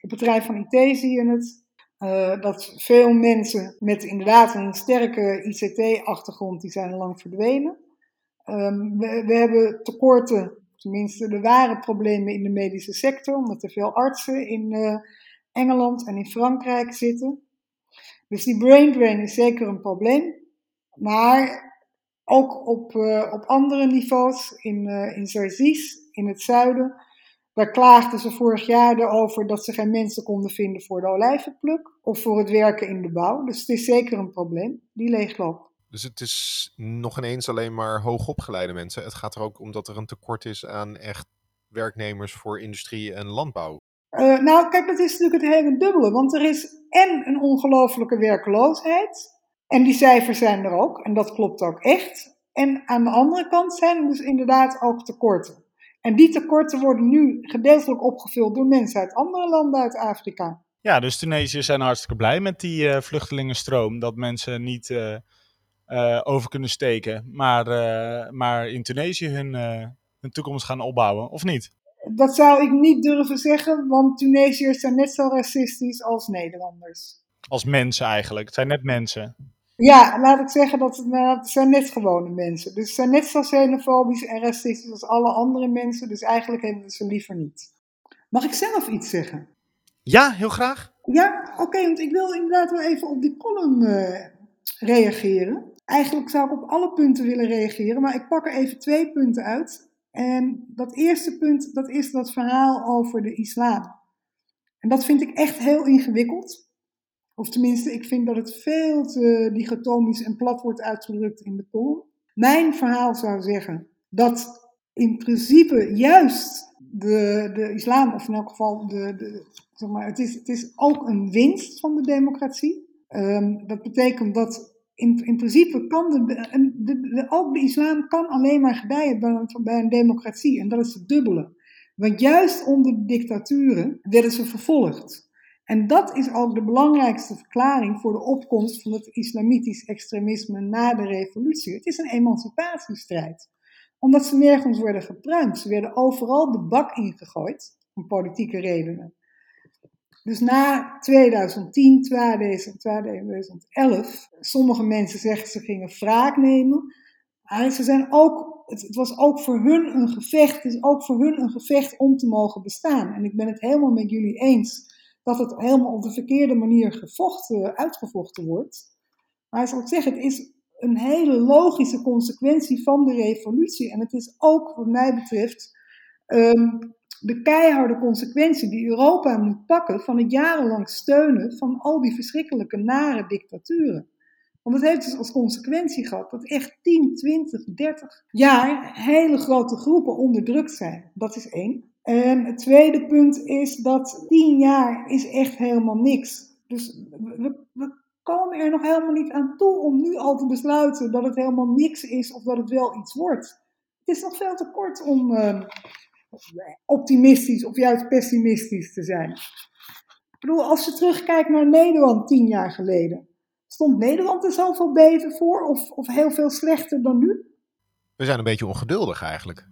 op het terrein van IT zie je het. Uh, dat veel mensen met inderdaad een sterke ICT-achtergrond, die zijn lang verdwenen. Um, we, we, hebben tekorten, tenminste de ware problemen in de medische sector, omdat er veel artsen in uh, Engeland en in Frankrijk zitten. Dus die brain drain is zeker een probleem. Maar ook op, uh, op andere niveaus, in, in in het zuiden, daar klaagden ze vorig jaar erover dat ze geen mensen konden vinden voor de olijvenpluk of voor het werken in de bouw. Dus het is zeker een probleem, die leegloop. Dus het is nog ineens alleen maar hoogopgeleide mensen. Het gaat er ook om dat er een tekort is aan echt werknemers voor industrie en landbouw. Uh, nou, kijk, dat is natuurlijk het hele dubbele. Want er is en een ongelofelijke werkloosheid. En die cijfers zijn er ook. En dat klopt ook echt. En aan de andere kant zijn er dus inderdaad ook tekorten. En die tekorten worden nu gedeeltelijk opgevuld door mensen uit andere landen uit Afrika. Ja, dus Tunesiërs zijn hartstikke blij met die uh, vluchtelingenstroom. Dat mensen niet uh, uh, over kunnen steken, maar, maar in Tunesië hun, hun toekomst gaan opbouwen, of niet? Dat zou ik niet durven zeggen, want Tunesiërs zijn net zo racistisch als Nederlanders. Als mensen eigenlijk, het zijn net mensen. Ja, laat ik zeggen dat het, nou, het zijn net gewone mensen. Dus ze zijn net zo xenofobisch en racistisch als alle andere mensen. Dus eigenlijk hebben we ze liever niet. Mag ik zelf iets zeggen? Ja, heel graag. Ja, oké, want ik wil inderdaad wel even op die column uh, reageren. Eigenlijk zou ik op alle punten willen reageren, maar ik pak er even twee punten uit. En dat eerste punt, dat is dat verhaal over de islam. En dat vind ik echt heel ingewikkeld. Of tenminste, ik vind dat het veel te dichotomisch en plat wordt uitgedrukt in de column. Mijn verhaal zou zeggen dat in principe juist de, de islam, of in elk geval de, de, zeg maar, het, is, het is ook een winst van de democratie. Um, dat betekent dat in, in principe kan de, de, de, ook de islam kan alleen maar gedijen bij, bij een democratie. En dat is het dubbele. Want juist onder de dictaturen werden ze vervolgd. En dat is ook de belangrijkste verklaring voor de opkomst van het islamitisch extremisme na de revolutie. Het is een emancipatiestrijd. Omdat ze nergens werden gepruimd. Ze werden overal de bak ingegooid, om politieke redenen. Dus na 2010, 2011, sommige mensen zeggen ze gingen wraak nemen. Ze zijn ook, het was ook voor hun een gevecht, het is ook voor hun een gevecht om te mogen bestaan. En ik ben het helemaal met jullie eens dat het helemaal op de verkeerde manier gevochten, uitgevochten wordt. Maar zoals ik zeg, het is een hele logische consequentie van de revolutie. En het is ook, wat mij betreft, ehm, de keiharde consequentie die Europa moet pakken van het jarenlang steunen van al die verschrikkelijke nare dictaturen. Want het heeft dus als consequentie gehad dat echt 10, 20, 30 jaar hele grote groepen onderdrukt zijn. Dat is één. En het tweede punt is dat 10 jaar is echt helemaal niks. Dus we, we komen er nog helemaal niet aan toe om nu al te besluiten dat het helemaal niks is of dat het wel iets wordt. Het is nog veel te kort om uh, optimistisch of juist pessimistisch te zijn. Ik bedoel, als je terugkijkt naar Nederland tien jaar geleden, stond Nederland er zoveel beter voor of, of heel veel slechter dan nu? We zijn een beetje ongeduldig eigenlijk.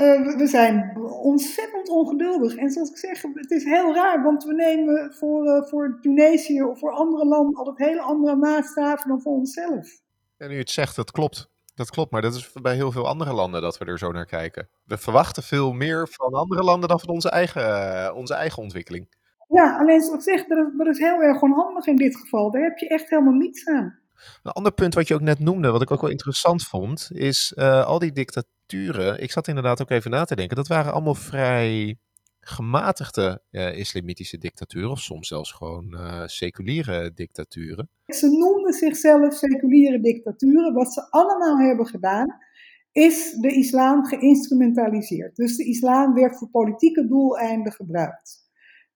Uh, we zijn ontzettend ongeduldig. En zoals ik zeg, het is heel raar, want we nemen voor, uh, voor Tunesië of voor andere landen altijd hele andere maatstaven dan voor onszelf. En nu het zegt, dat klopt. Dat klopt, maar dat is bij heel veel andere landen dat we er zo naar kijken. We verwachten veel meer van andere landen dan van onze eigen, uh, onze eigen ontwikkeling. Ja, alleen zoals ik zeg, dat is, dat is heel erg onhandig in dit geval. Daar heb je echt helemaal niets aan. Een ander punt wat je ook net noemde, wat ik ook wel interessant vond, is uh, al die dictaturen. Ik zat inderdaad ook even na te denken. Dat waren allemaal vrij gematigde uh, islamitische dictaturen, of soms zelfs gewoon uh, seculiere dictaturen. Ze noemden zichzelf seculiere dictaturen. Wat ze allemaal hebben gedaan, is de islam geïnstrumentaliseerd. Dus de islam werd voor politieke doeleinden gebruikt.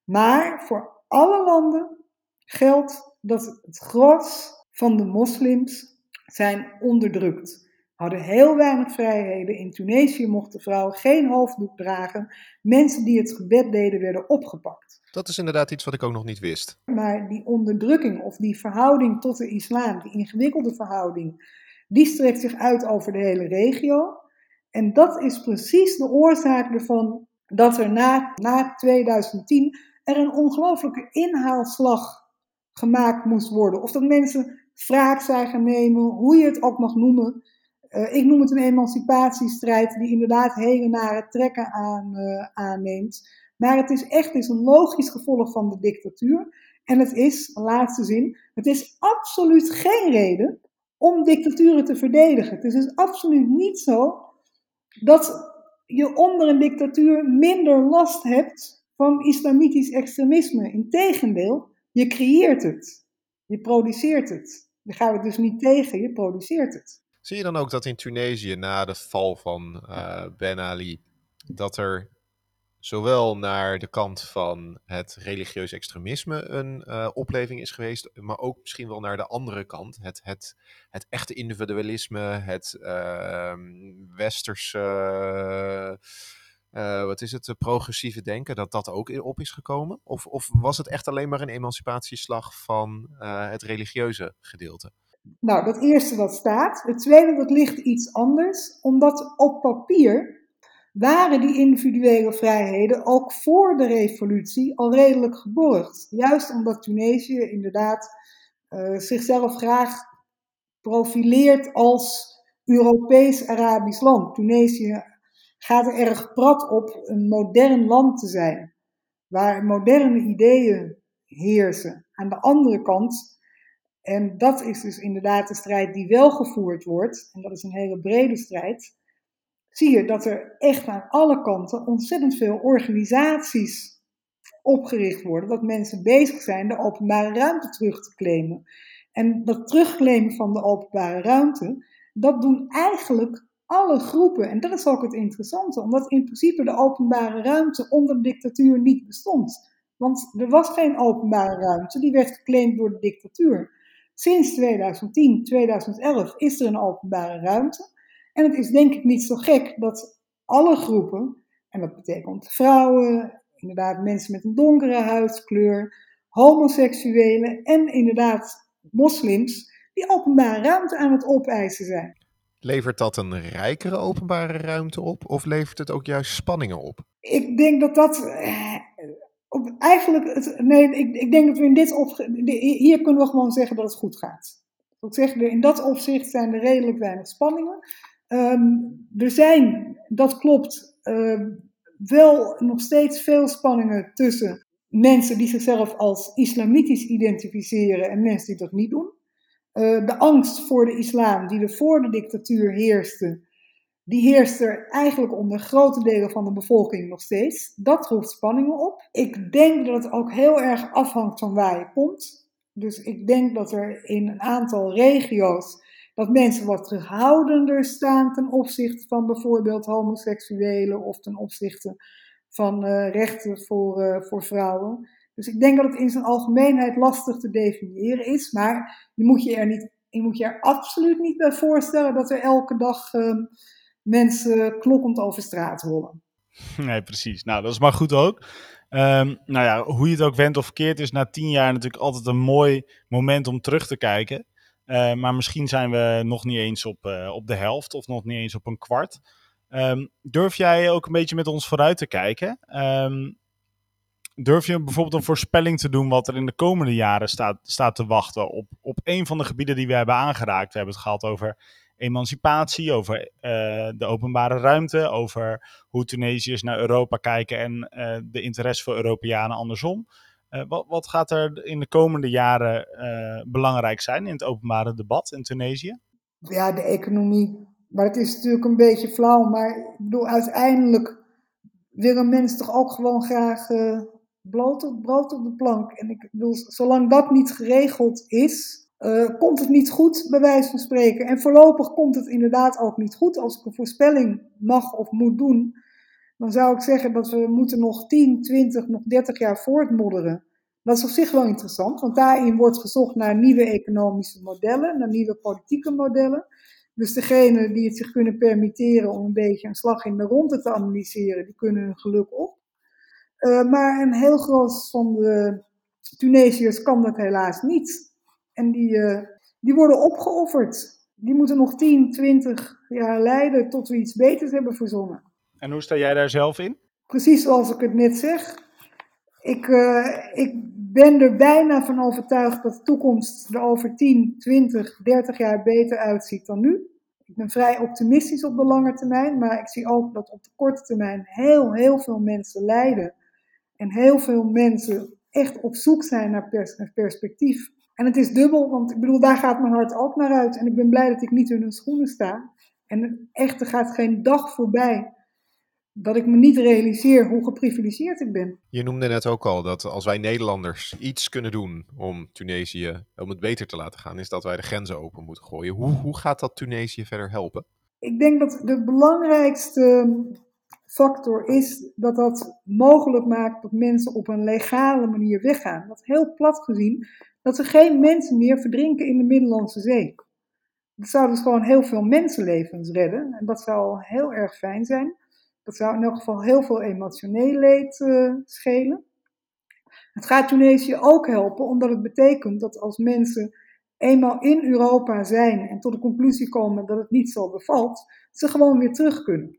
Maar voor alle landen geldt dat het gros van de moslims zijn onderdrukt. Hadden heel weinig vrijheden. In Tunesië mochten vrouwen geen hoofddoek dragen. Mensen die het gebed deden werden opgepakt. Dat is inderdaad iets wat ik ook nog niet wist. Maar die onderdrukking of die verhouding tot de islam, die ingewikkelde verhouding, die strekt zich uit over de hele regio. En dat is precies de oorzaak ervan dat er na, na 2010 er een ongelooflijke inhaalslag gemaakt moest worden. Of dat mensen wraak zijn gaan nemen, hoe je het ook mag noemen. Uh, ik noem het een emancipatiestrijd die inderdaad hele nare trekken aan, uh, aanneemt. Maar het is echt een logisch gevolg van de dictatuur. En het is, laatste zin, het is absoluut geen reden om dictaturen te verdedigen. Het is dus absoluut niet zo dat je onder een dictatuur minder last hebt van islamitisch extremisme. Integendeel, je creëert het. Je produceert het. Je gaat het dus niet tegen, je produceert het. Zie je dan ook dat in Tunesië na de val van uh, Ben Ali, dat er zowel naar de kant van het religieus extremisme een uh, opleving is geweest, maar ook misschien wel naar de andere kant, het, het, het echte individualisme, het uh, westerse, uh, wat is het, progressieve denken, dat dat ook op is gekomen? Of, of was het echt alleen maar een emancipatieslag van het religieuze gedeelte? Nou, dat eerste dat staat. Het tweede dat ligt iets anders, omdat op papier waren die individuele vrijheden ook voor de revolutie al redelijk geborgd. Juist omdat Tunesië inderdaad uh, zichzelf graag profileert als Europees-Arabisch land. Tunesië gaat er erg prat op een modern land te zijn, waar moderne ideeën heersen. Aan de andere kant en dat is dus inderdaad de strijd die wel gevoerd wordt, en dat is een hele brede strijd, zie je dat er echt aan alle kanten ontzettend veel organisaties opgericht worden, dat mensen bezig zijn de openbare ruimte terug te claimen. En dat terugclaimen van de openbare ruimte, dat doen eigenlijk alle groepen. En dat is ook het interessante, omdat in principe de openbare ruimte onder de dictatuur niet bestond. Want er was geen openbare ruimte, die werd geclaimd door de dictatuur. Sinds 2010, 2011 is er een openbare ruimte. En het is denk ik niet zo gek dat alle groepen, en dat betekent vrouwen, inderdaad mensen met een donkere huidskleur, homoseksuelen en inderdaad moslims, die openbare ruimte aan het opeisen zijn. Levert dat een rijkere openbare ruimte op of levert het ook juist spanningen op? Ik denk dat dat eh, op, eigenlijk, het, nee, ik, ik denk dat we in dit opzicht, hier kunnen we gewoon zeggen dat het goed gaat. Ik zeg, in dat opzicht zijn er redelijk weinig spanningen. Ehm, er zijn, dat klopt, ehm, wel nog steeds veel spanningen tussen mensen die zichzelf als islamitisch identificeren en mensen die dat niet doen. Uh, de angst voor de islam die er voor de dictatuur heerste, die heerst er eigenlijk onder grote delen van de bevolking nog steeds. Dat roept spanningen op. Ik denk dat het ook heel erg afhangt van waar je komt. Dus ik denk dat er in een aantal regio's dat mensen wat terughoudender staan ten opzichte van bijvoorbeeld homoseksuelen of ten opzichte van uh, rechten voor, uh, voor vrouwen. Dus ik denk dat het in zijn algemeenheid lastig te definiëren is, maar je moet je er, niet, je moet je er absoluut niet bij voorstellen dat er elke dag uh, mensen klokkend over straat rollen. Nee, precies. Nou, dat is maar goed ook. Um, nou ja, hoe je het ook went of verkeerd, is na tien jaar natuurlijk altijd een mooi moment om terug te kijken. Uh, maar misschien zijn we nog niet eens op, uh, op de helft of nog niet eens op een kwart. Um, durf jij ook een beetje met ons vooruit te kijken? Durf je bijvoorbeeld een voorspelling te doen wat er in de komende jaren staat, staat te wachten op, op een van de gebieden die we hebben aangeraakt? We hebben het gehad over emancipatie, over uh, de openbare ruimte, over hoe Tunesiërs naar Europa kijken en uh, de interesse voor Europeanen andersom. Uh, wat, wat, gaat er in de komende jaren belangrijk zijn in het openbare debat in Tunesië? Ja, de economie. Maar het is natuurlijk een beetje flauw, maar ik bedoel, uiteindelijk willen mensen toch ook gewoon graag op, brood op de plank. En ik bedoel, zolang dat niet geregeld is, uh, komt het niet goed, bij wijze van spreken. En voorlopig komt het inderdaad ook niet goed. Als ik een voorspelling mag of moet doen, dan zou ik zeggen dat we moeten nog 10, 20, nog 30 jaar voortmodderen. Dat is op zich wel interessant, want daarin wordt gezocht naar nieuwe economische modellen, naar nieuwe politieke modellen. Dus degenen die het zich kunnen permitteren om een beetje een slag in de ronde te analyseren, die kunnen hun geluk op. Uh, maar een heel groot van de Tunesiërs kan dat helaas niet. En die, uh, die worden opgeofferd. Die moeten nog 10, 20 jaar lijden tot we iets beters hebben verzonnen. En hoe sta jij daar zelf in? Precies zoals ik het net zeg. Ik, uh, ik ben er bijna van overtuigd dat de toekomst er over 10, 20, 30 jaar beter uitziet dan nu. Ik ben vrij optimistisch op de lange termijn, maar ik zie ook dat op de korte termijn heel, heel veel mensen lijden. En heel veel mensen echt op zoek zijn naar pers perspectief. En het is dubbel, want ik bedoel, daar gaat mijn hart ook naar uit. En ik ben blij dat ik niet in hun schoenen sta. En echt, er gaat geen dag voorbij dat ik me niet realiseer hoe geprivilegeerd ik ben. Je noemde net ook al dat als wij Nederlanders iets kunnen doen om Tunesië, om het beter te laten gaan, is dat wij de grenzen open moeten gooien. Hoe, hoe gaat dat Tunesië verder helpen? Ik denk dat de belangrijkste factor is dat dat mogelijk maakt dat mensen op een legale manier weggaan. Dat heel plat gezien dat er geen mensen meer verdrinken in de Middellandse Zee. Dat zou dus gewoon heel veel mensenlevens redden. En dat zou heel erg fijn zijn. Dat zou in elk geval heel veel emotioneel leed uh, schelen. Het gaat Tunesië ook helpen, omdat het betekent dat als mensen eenmaal in Europa zijn en tot de conclusie komen dat het niet zo bevalt, ze gewoon weer terug kunnen.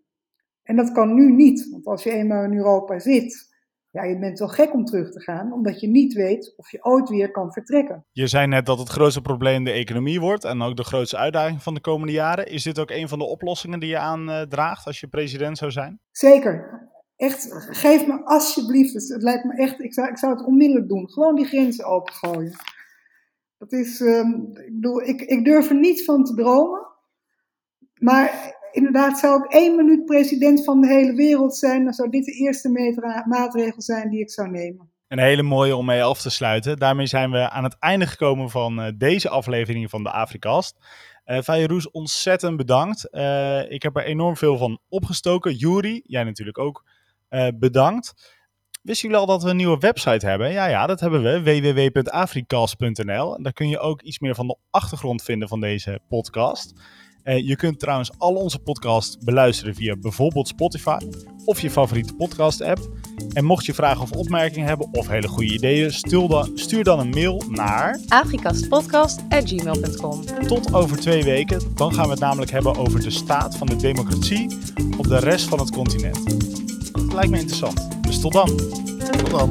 En dat kan nu niet, want als je eenmaal in Europa zit, ja, je bent wel gek om terug te gaan, omdat je niet weet of je ooit weer kan vertrekken. Je zei net dat het grootste probleem de economie wordt en ook de grootste uitdaging van de komende jaren. Is dit ook een van de oplossingen die je aandraagt als je president zou zijn? Zeker. Echt, geef me alsjeblieft, het lijkt me echt, ik zou, ik zou het onmiddellijk doen. Gewoon die grenzen opengooien. Dat is, um, ik bedoel, ik, ik durf er niet van te dromen. Maar inderdaad, zou ik één minuut president van de hele wereld zijn, dan zou dit de eerste maatregel zijn die ik zou nemen. Een hele mooie om mee af te sluiten. Daarmee zijn we aan het einde gekomen van uh, deze aflevering van de Afrikast. Uh, Fayrouz, ontzettend bedankt. Uh, ik heb er enorm veel van opgestoken. Juri, jij natuurlijk ook bedankt. Wisten jullie al dat we een nieuwe website hebben? Ja, ja, dat hebben we. www.afrikast.nl. Daar kun je ook iets meer van de achtergrond vinden van deze podcast. Uh, je kunt trouwens al onze podcasts beluisteren via bijvoorbeeld Spotify of je favoriete podcast app. En mocht je vragen of opmerkingen hebben of hele goede ideeën, stuur dan, stuur dan een mail naar afrikastpodcast.gmail.com Tot over twee weken, dan gaan we het namelijk hebben over de staat van de democratie op de rest van het continent. Dat lijkt me interessant. Dus tot dan. Tot dan.